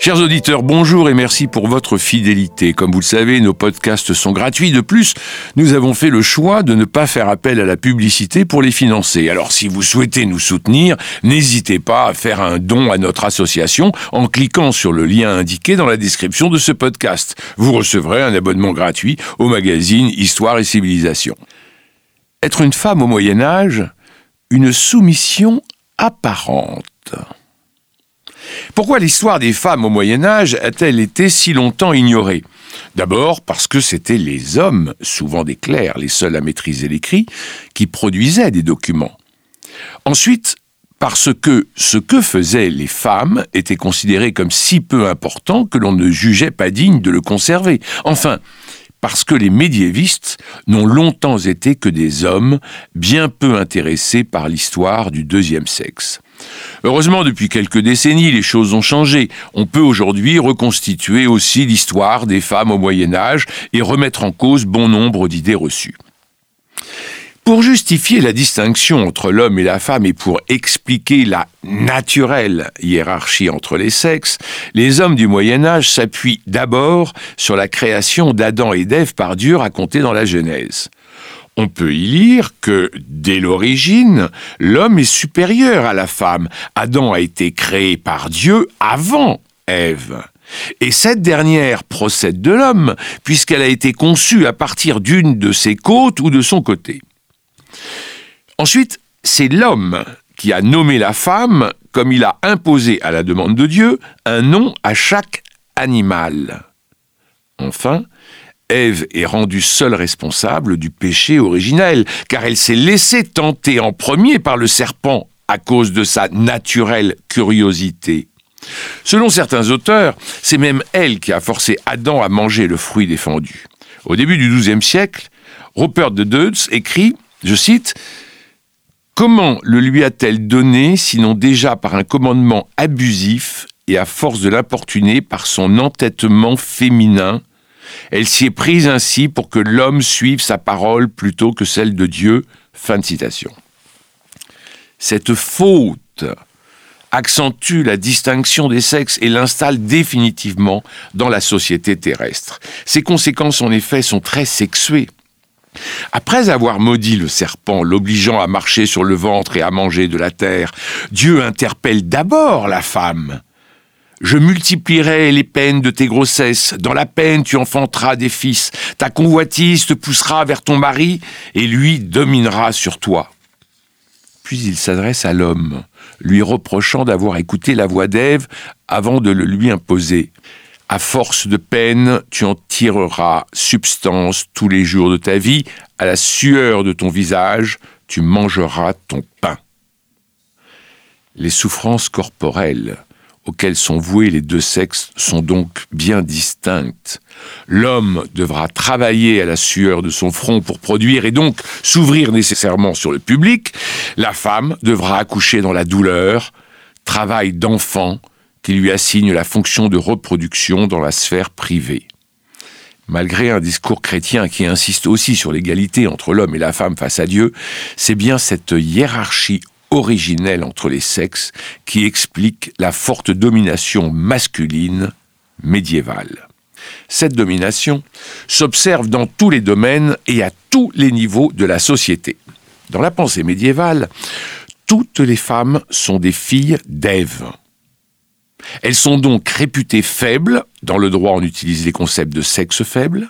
Chers auditeurs, bonjour et merci pour votre fidélité. Comme vous le savez, nos podcasts sont gratuits. De plus, nous avons fait le choix de ne pas faire appel à la publicité pour les financer. Alors si vous souhaitez nous soutenir, n'hésitez pas à faire un don à notre association en cliquant sur le lien indiqué dans la description de ce podcast. Vous recevrez un abonnement gratuit au magazine Histoire et Civilisation. Être une femme au Moyen Âge, une soumission apparente. Pourquoi l'histoire des femmes au Moyen Âge a-t-elle été si longtemps ignorée? D'abord parce que c'étaient les hommes, souvent des clercs, les seuls à maîtriser l'écrit, qui produisaient des documents. Ensuite, parce que ce que faisaient les femmes était considéré comme si peu important que l'on ne jugeait pas digne de le conserver. Enfin, parce que les médiévistes n'ont longtemps été que des hommes bien peu intéressés par l'histoire du deuxième sexe. Heureusement, depuis quelques décennies, les choses ont changé. On peut aujourd'hui reconstituer aussi l'histoire des femmes au Moyen Âge et remettre en cause bon nombre d'idées reçues. Pour justifier la distinction entre l'homme et la femme et pour expliquer la naturelle hiérarchie entre les sexes, les hommes du Moyen Âge s'appuient d'abord sur la création d'Adam et d'Ève par Dieu racontée dans la Genèse on peut y lire que, dès l'origine, l'homme est supérieur à la femme. Adam a été créé par Dieu avant Ève. Et cette dernière procède de l'homme, puisqu'elle a été conçue à partir d'une de ses côtes ou de son côté. Ensuite, c'est l'homme qui a nommé la femme, comme il a imposé à la demande de Dieu, un nom à chaque animal. Enfin, Ève est rendue seule responsable du péché originel, car elle s'est laissée tenter en premier par le serpent à cause de sa naturelle curiosité. Selon certains auteurs, c'est même elle qui a forcé Adam à manger le fruit défendu. Au début du XIIe siècle, Rupert de Deutz écrit, je cite, Comment le lui a-t-elle donné, sinon déjà par un commandement abusif et à force de l'importuner par son entêtement féminin elle s'y est prise ainsi pour que l'homme suive sa parole plutôt que celle de Dieu. Fin de citation. Cette faute accentue la distinction des sexes et l'installe définitivement dans la société terrestre. Ses conséquences, en effet, sont très sexuées. Après avoir maudit le serpent, l'obligeant à marcher sur le ventre et à manger de la terre, Dieu interpelle d'abord la femme je multiplierai les peines de tes grossesses. Dans la peine, tu enfanteras des fils. Ta convoitise te poussera vers ton mari, et lui dominera sur toi. Puis il s'adresse à l'homme, lui reprochant d'avoir écouté la voix d'Ève avant de le lui imposer. À force de peine, tu en tireras substance tous les jours de ta vie, à la sueur de ton visage, tu mangeras ton pain. Les souffrances corporelles, auxquelles sont voués les deux sexes sont donc bien distinctes. L'homme devra travailler à la sueur de son front pour produire et donc s'ouvrir nécessairement sur le public. La femme devra accoucher dans la douleur, travail d'enfant qui lui assigne la fonction de reproduction dans la sphère privée. Malgré un discours chrétien qui insiste aussi sur l'égalité entre l'homme et la femme face à Dieu, c'est bien cette hiérarchie originelle entre les sexes qui explique la forte domination masculine médiévale. Cette domination s'observe dans tous les domaines et à tous les niveaux de la société. Dans la pensée médiévale, toutes les femmes sont des filles d'Ève. Elles sont donc réputées faibles, dans le droit on utilise les concepts de sexe faible,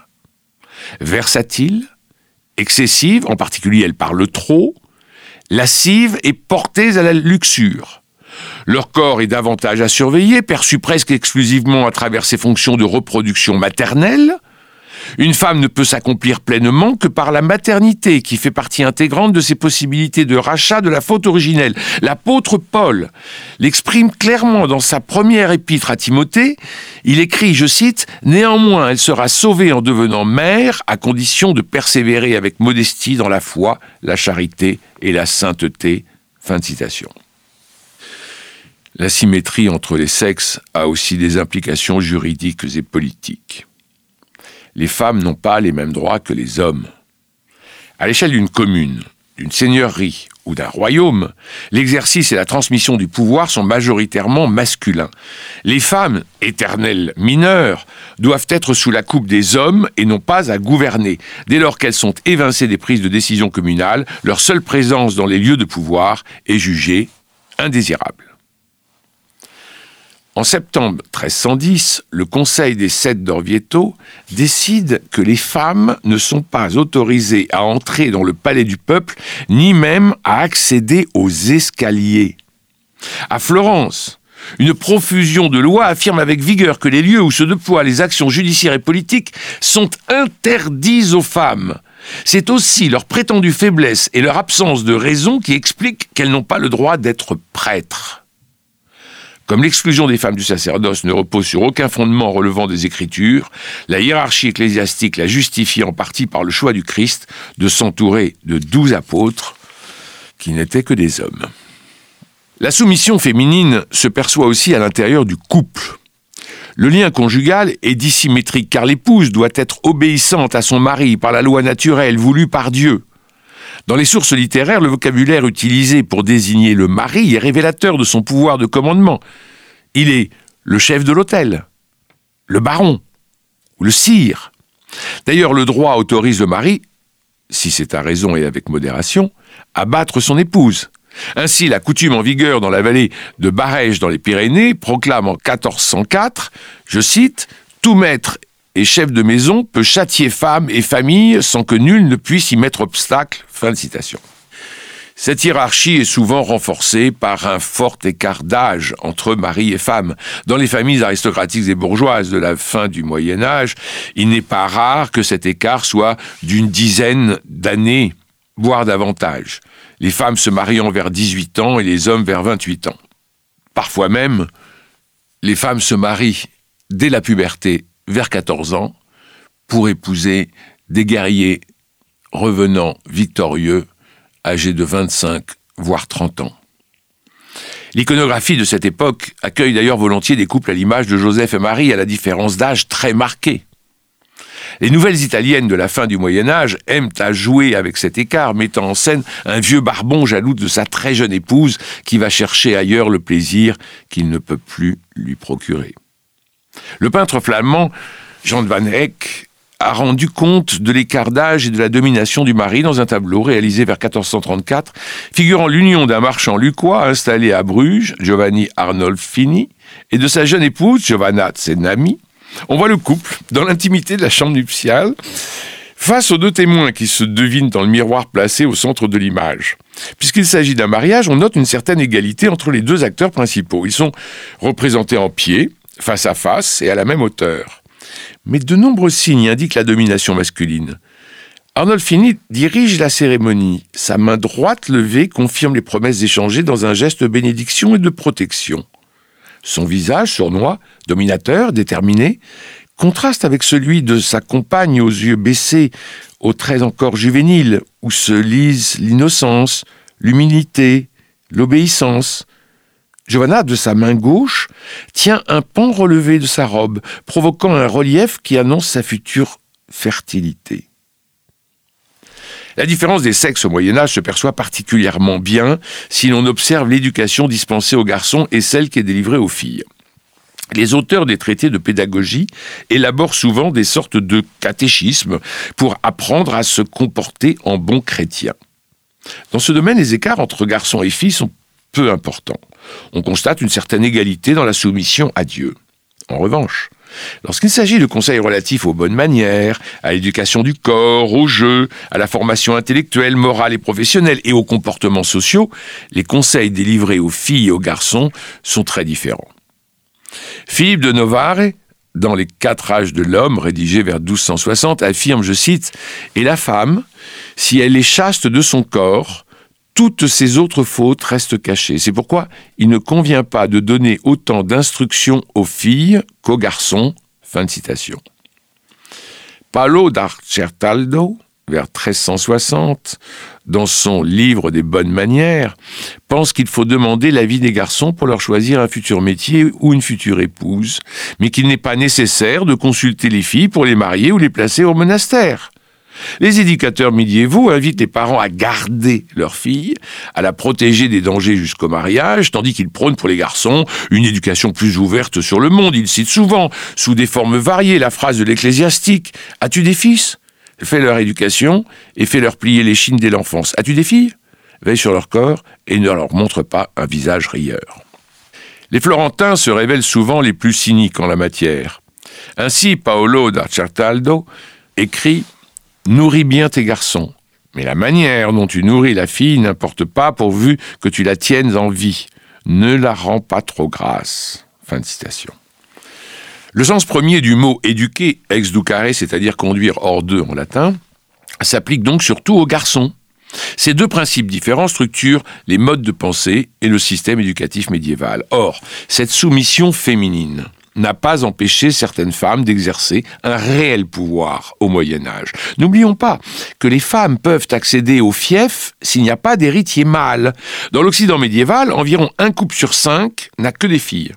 versatiles, excessives, en particulier elles parlent trop, lascives et portées à la luxure. Leur corps est davantage à surveiller, perçu presque exclusivement à travers ses fonctions de reproduction maternelle, une femme ne peut s'accomplir pleinement que par la maternité, qui fait partie intégrante de ses possibilités de rachat de la faute originelle. L'apôtre Paul l'exprime clairement dans sa première épître à Timothée. Il écrit, je cite, Néanmoins, elle sera sauvée en devenant mère, à condition de persévérer avec modestie dans la foi, la charité et la sainteté. Fin de citation. La symétrie entre les sexes a aussi des implications juridiques et politiques les femmes n'ont pas les mêmes droits que les hommes. À l'échelle d'une commune, d'une seigneurie ou d'un royaume, l'exercice et la transmission du pouvoir sont majoritairement masculins. Les femmes, éternelles mineures, doivent être sous la coupe des hommes et non pas à gouverner. Dès lors qu'elles sont évincées des prises de décision communales, leur seule présence dans les lieux de pouvoir est jugée indésirable. En septembre 1310, le Conseil des Sept d'Orvieto décide que les femmes ne sont pas autorisées à entrer dans le palais du peuple, ni même à accéder aux escaliers. À Florence, une profusion de lois affirme avec vigueur que les lieux où se déploient les actions judiciaires et politiques sont interdits aux femmes. C'est aussi leur prétendue faiblesse et leur absence de raison qui expliquent qu'elles n'ont pas le droit d'être prêtres. Comme l'exclusion des femmes du sacerdoce ne repose sur aucun fondement relevant des Écritures, la hiérarchie ecclésiastique la justifie en partie par le choix du Christ de s'entourer de douze apôtres qui n'étaient que des hommes. La soumission féminine se perçoit aussi à l'intérieur du couple. Le lien conjugal est dissymétrique car l'épouse doit être obéissante à son mari par la loi naturelle voulue par Dieu. Dans les sources littéraires, le vocabulaire utilisé pour désigner le mari est révélateur de son pouvoir de commandement. Il est le chef de l'hôtel, le baron ou le sire. D'ailleurs, le droit autorise le mari, si c'est à raison et avec modération, à battre son épouse. Ainsi, la coutume en vigueur dans la vallée de Barège dans les Pyrénées proclame en 1404, je cite, Tout maître et chef de maison peut châtier femme et famille sans que nul ne puisse y mettre obstacle. Fin de citation. Cette hiérarchie est souvent renforcée par un fort écart d'âge entre mari et femme. Dans les familles aristocratiques et bourgeoises de la fin du Moyen Âge, il n'est pas rare que cet écart soit d'une dizaine d'années, voire davantage. Les femmes se mariant vers 18 ans et les hommes vers 28 ans. Parfois même, les femmes se marient dès la puberté vers 14 ans pour épouser des guerriers revenant victorieux, âgés de 25 voire 30 ans. L'iconographie de cette époque accueille d'ailleurs volontiers des couples à l'image de Joseph et Marie à la différence d'âge très marquée. Les nouvelles italiennes de la fin du Moyen Âge aiment à jouer avec cet écart, mettant en scène un vieux barbon jaloux de sa très jeune épouse qui va chercher ailleurs le plaisir qu'il ne peut plus lui procurer. Le peintre flamand Jean Van Eyck a rendu compte de l'écart d'âge et de la domination du mari dans un tableau réalisé vers 1434, figurant l'union d'un marchand lucquois installé à Bruges, Giovanni Arnolfini, et de sa jeune épouse, Giovanna Tsenami. On voit le couple dans l'intimité de la chambre nuptiale, face aux deux témoins qui se devinent dans le miroir placé au centre de l'image. Puisqu'il s'agit d'un mariage, on note une certaine égalité entre les deux acteurs principaux. Ils sont représentés en pied, face à face et à la même hauteur. Mais de nombreux signes indiquent la domination masculine. Arnolfini dirige la cérémonie. Sa main droite levée confirme les promesses échangées dans un geste de bénédiction et de protection. Son visage sournois, dominateur, déterminé, contraste avec celui de sa compagne aux yeux baissés, aux traits encore juvéniles, où se lisent l'innocence, l'humilité, l'obéissance, Giovanna, de sa main gauche, tient un pan relevé de sa robe, provoquant un relief qui annonce sa future fertilité. La différence des sexes au Moyen Âge se perçoit particulièrement bien si l'on observe l'éducation dispensée aux garçons et celle qui est délivrée aux filles. Les auteurs des traités de pédagogie élaborent souvent des sortes de catéchismes pour apprendre à se comporter en bons chrétiens. Dans ce domaine, les écarts entre garçons et filles sont peu importants on constate une certaine égalité dans la soumission à Dieu. En revanche, Lorsqu'il s'agit de conseils relatifs aux bonnes manières, à l'éducation du corps, au jeu, à la formation intellectuelle, morale et professionnelle et aux comportements sociaux, les conseils délivrés aux filles et aux garçons sont très différents. Philippe de Novare, dans Les quatre âges de l'homme, rédigé vers 1260, affirme, je cite, Et la femme, si elle est chaste de son corps, toutes ces autres fautes restent cachées. C'est pourquoi il ne convient pas de donner autant d'instructions aux filles qu'aux garçons. Fin de citation. Paolo d'Arcertaldo, vers 1360, dans son livre des bonnes manières, pense qu'il faut demander l'avis des garçons pour leur choisir un futur métier ou une future épouse, mais qu'il n'est pas nécessaire de consulter les filles pour les marier ou les placer au monastère. Les éducateurs médiévaux invitent les parents à garder leur fille, à la protéger des dangers jusqu'au mariage, tandis qu'ils prônent pour les garçons une éducation plus ouverte sur le monde. Ils citent souvent, sous des formes variées, la phrase de l'ecclésiastique As-tu des fils? Fais leur éducation et fais leur plier les chines dès l'enfance. As-tu des filles? Veille sur leur corps et ne leur montre pas un visage rieur. Les Florentins se révèlent souvent les plus cyniques en la matière. Ainsi, Paolo da Certaldo écrit Nourris bien tes garçons, mais la manière dont tu nourris la fille n'importe pas pourvu que tu la tiennes en vie. Ne la rends pas trop grasse. Le sens premier du mot éduquer, ex ducare, c'est-à-dire conduire hors d'eux en latin, s'applique donc surtout aux garçons. Ces deux principes différents structurent les modes de pensée et le système éducatif médiéval. Or, cette soumission féminine n'a pas empêché certaines femmes d'exercer un réel pouvoir au Moyen Âge. N'oublions pas que les femmes peuvent accéder au fief s'il n'y a pas d'héritier mâle. Dans l'Occident médiéval, environ un couple sur cinq n'a que des filles.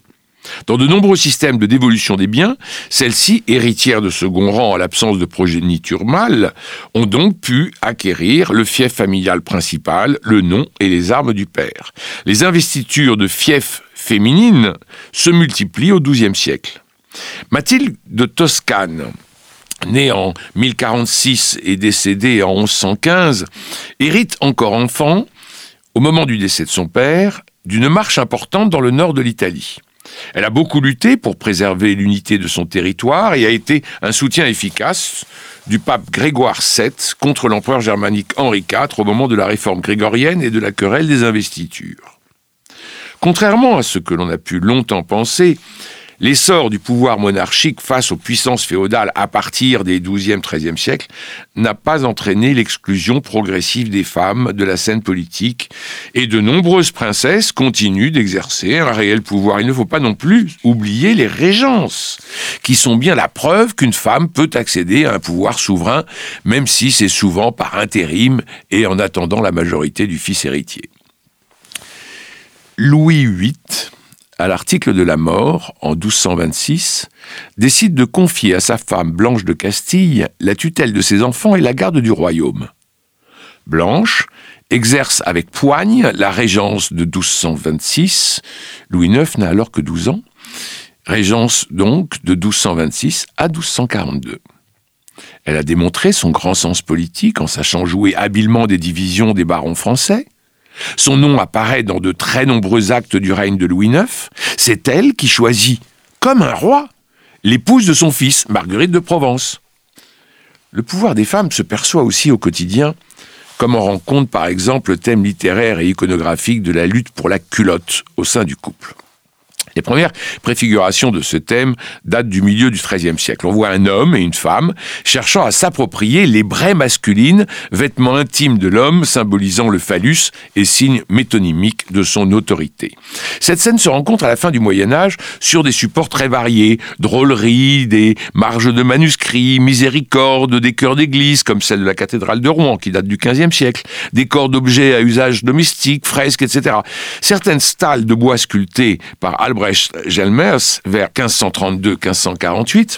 Dans de nombreux systèmes de dévolution des biens, celles-ci, héritières de second rang en l'absence de progéniture mâle, ont donc pu acquérir le fief familial principal, le nom et les armes du père. Les investitures de fief féminines se multiplient au XIIe siècle. Mathilde de Toscane, née en 1046 et décédée en 1115, hérite encore enfant, au moment du décès de son père, d'une marche importante dans le nord de l'Italie. Elle a beaucoup lutté pour préserver l'unité de son territoire et a été un soutien efficace du pape Grégoire VII contre l'empereur germanique Henri IV au moment de la réforme grégorienne et de la querelle des investitures. Contrairement à ce que l'on a pu longtemps penser, L'essor du pouvoir monarchique face aux puissances féodales à partir des XIIe, XIIIe siècles n'a pas entraîné l'exclusion progressive des femmes de la scène politique et de nombreuses princesses continuent d'exercer un réel pouvoir. Il ne faut pas non plus oublier les régences, qui sont bien la preuve qu'une femme peut accéder à un pouvoir souverain, même si c'est souvent par intérim et en attendant la majorité du fils héritier. Louis VIII à l'article de la mort, en 1226, décide de confier à sa femme Blanche de Castille la tutelle de ses enfants et la garde du royaume. Blanche exerce avec poigne la régence de 1226. Louis IX n'a alors que 12 ans. Régence donc de 1226 à 1242. Elle a démontré son grand sens politique en sachant jouer habilement des divisions des barons français. Son nom apparaît dans de très nombreux actes du règne de Louis IX. C'est elle qui choisit, comme un roi, l'épouse de son fils, Marguerite de Provence. Le pouvoir des femmes se perçoit aussi au quotidien, comme en rend compte par exemple le thème littéraire et iconographique de la lutte pour la culotte au sein du couple. Les premières préfigurations de ce thème datent du milieu du XIIIe siècle. On voit un homme et une femme cherchant à s'approprier les braies masculines, vêtements intimes de l'homme symbolisant le phallus et signe métonymique de son autorité. Cette scène se rencontre à la fin du Moyen Âge sur des supports très variés, drôleries, des marges de manuscrits, miséricordes, des chœurs d'église comme celle de la cathédrale de Rouen qui date du XVe siècle, des corps d'objets à usage domestique, fresques, etc. Certaines stalles de bois sculptées par Albrecht Albrecht-Gelmers vers 1532-1548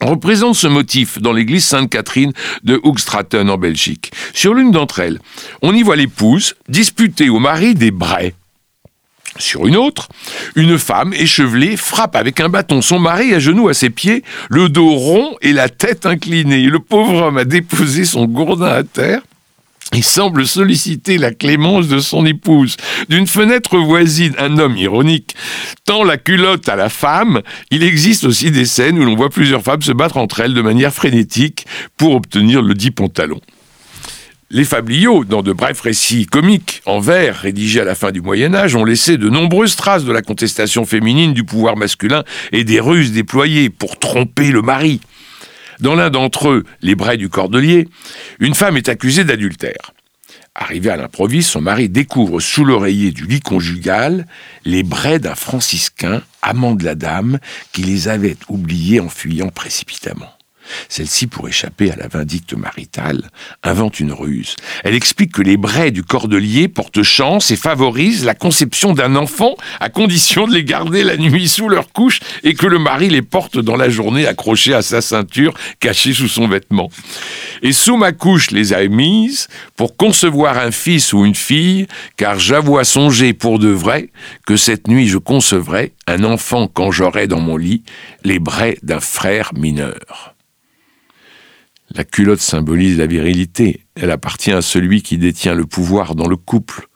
représente ce motif dans l'église Sainte-Catherine de Hoogstraten en Belgique. Sur l'une d'entre elles, on y voit l'épouse disputer au mari des brais. Sur une autre, une femme échevelée frappe avec un bâton son mari à genoux à ses pieds, le dos rond et la tête inclinée. Le pauvre homme a déposé son gourdin à terre il semble solliciter la clémence de son épouse. D'une fenêtre voisine, un homme ironique tend la culotte à la femme. Il existe aussi des scènes où l'on voit plusieurs femmes se battre entre elles de manière frénétique pour obtenir le dit pantalon. Les fabliaux, dans de brefs récits comiques en vers rédigés à la fin du Moyen Âge, ont laissé de nombreuses traces de la contestation féminine du pouvoir masculin et des ruses déployées pour tromper le mari. Dans l'un d'entre eux, les brais du Cordelier, une femme est accusée d'adultère. Arrivé à l'improviste, son mari découvre sous l'oreiller du lit conjugal les brais d'un franciscain, amant de la dame, qui les avait oubliés en fuyant précipitamment. Celle-ci, pour échapper à la vindicte maritale, invente une ruse. Elle explique que les braies du cordelier portent chance et favorisent la conception d'un enfant à condition de les garder la nuit sous leur couche et que le mari les porte dans la journée accrochés à sa ceinture, cachés sous son vêtement. Et sous ma couche les a mises pour concevoir un fils ou une fille, car j'avoue songer pour de vrai que cette nuit je concevrai un enfant quand j'aurai dans mon lit les braies d'un frère mineur. La culotte symbolise la virilité. Elle appartient à celui qui détient le pouvoir dans le couple.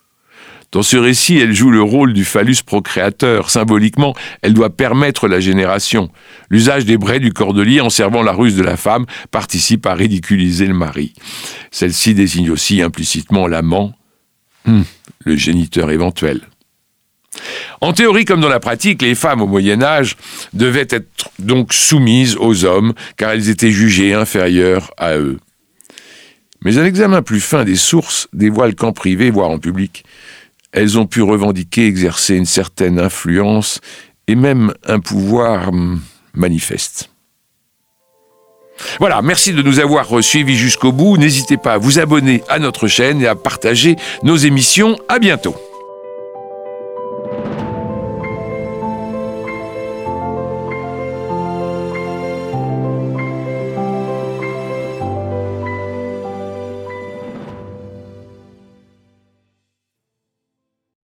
Dans ce récit, elle joue le rôle du phallus procréateur. Symboliquement, elle doit permettre la génération. L'usage des braies du cordelier en servant la ruse de la femme participe à ridiculiser le mari. Celle-ci désigne aussi implicitement l'amant, hmm, le géniteur éventuel. En théorie comme dans la pratique, les femmes au Moyen Âge devaient être donc soumises aux hommes, car elles étaient jugées inférieures à eux. Mais un examen plus fin des sources dévoile qu'en privé, voire en public, elles ont pu revendiquer exercer une certaine influence et même un pouvoir hum, manifeste. Voilà, merci de nous avoir suivis jusqu'au bout. N'hésitez pas à vous abonner à notre chaîne et à partager nos émissions. À bientôt.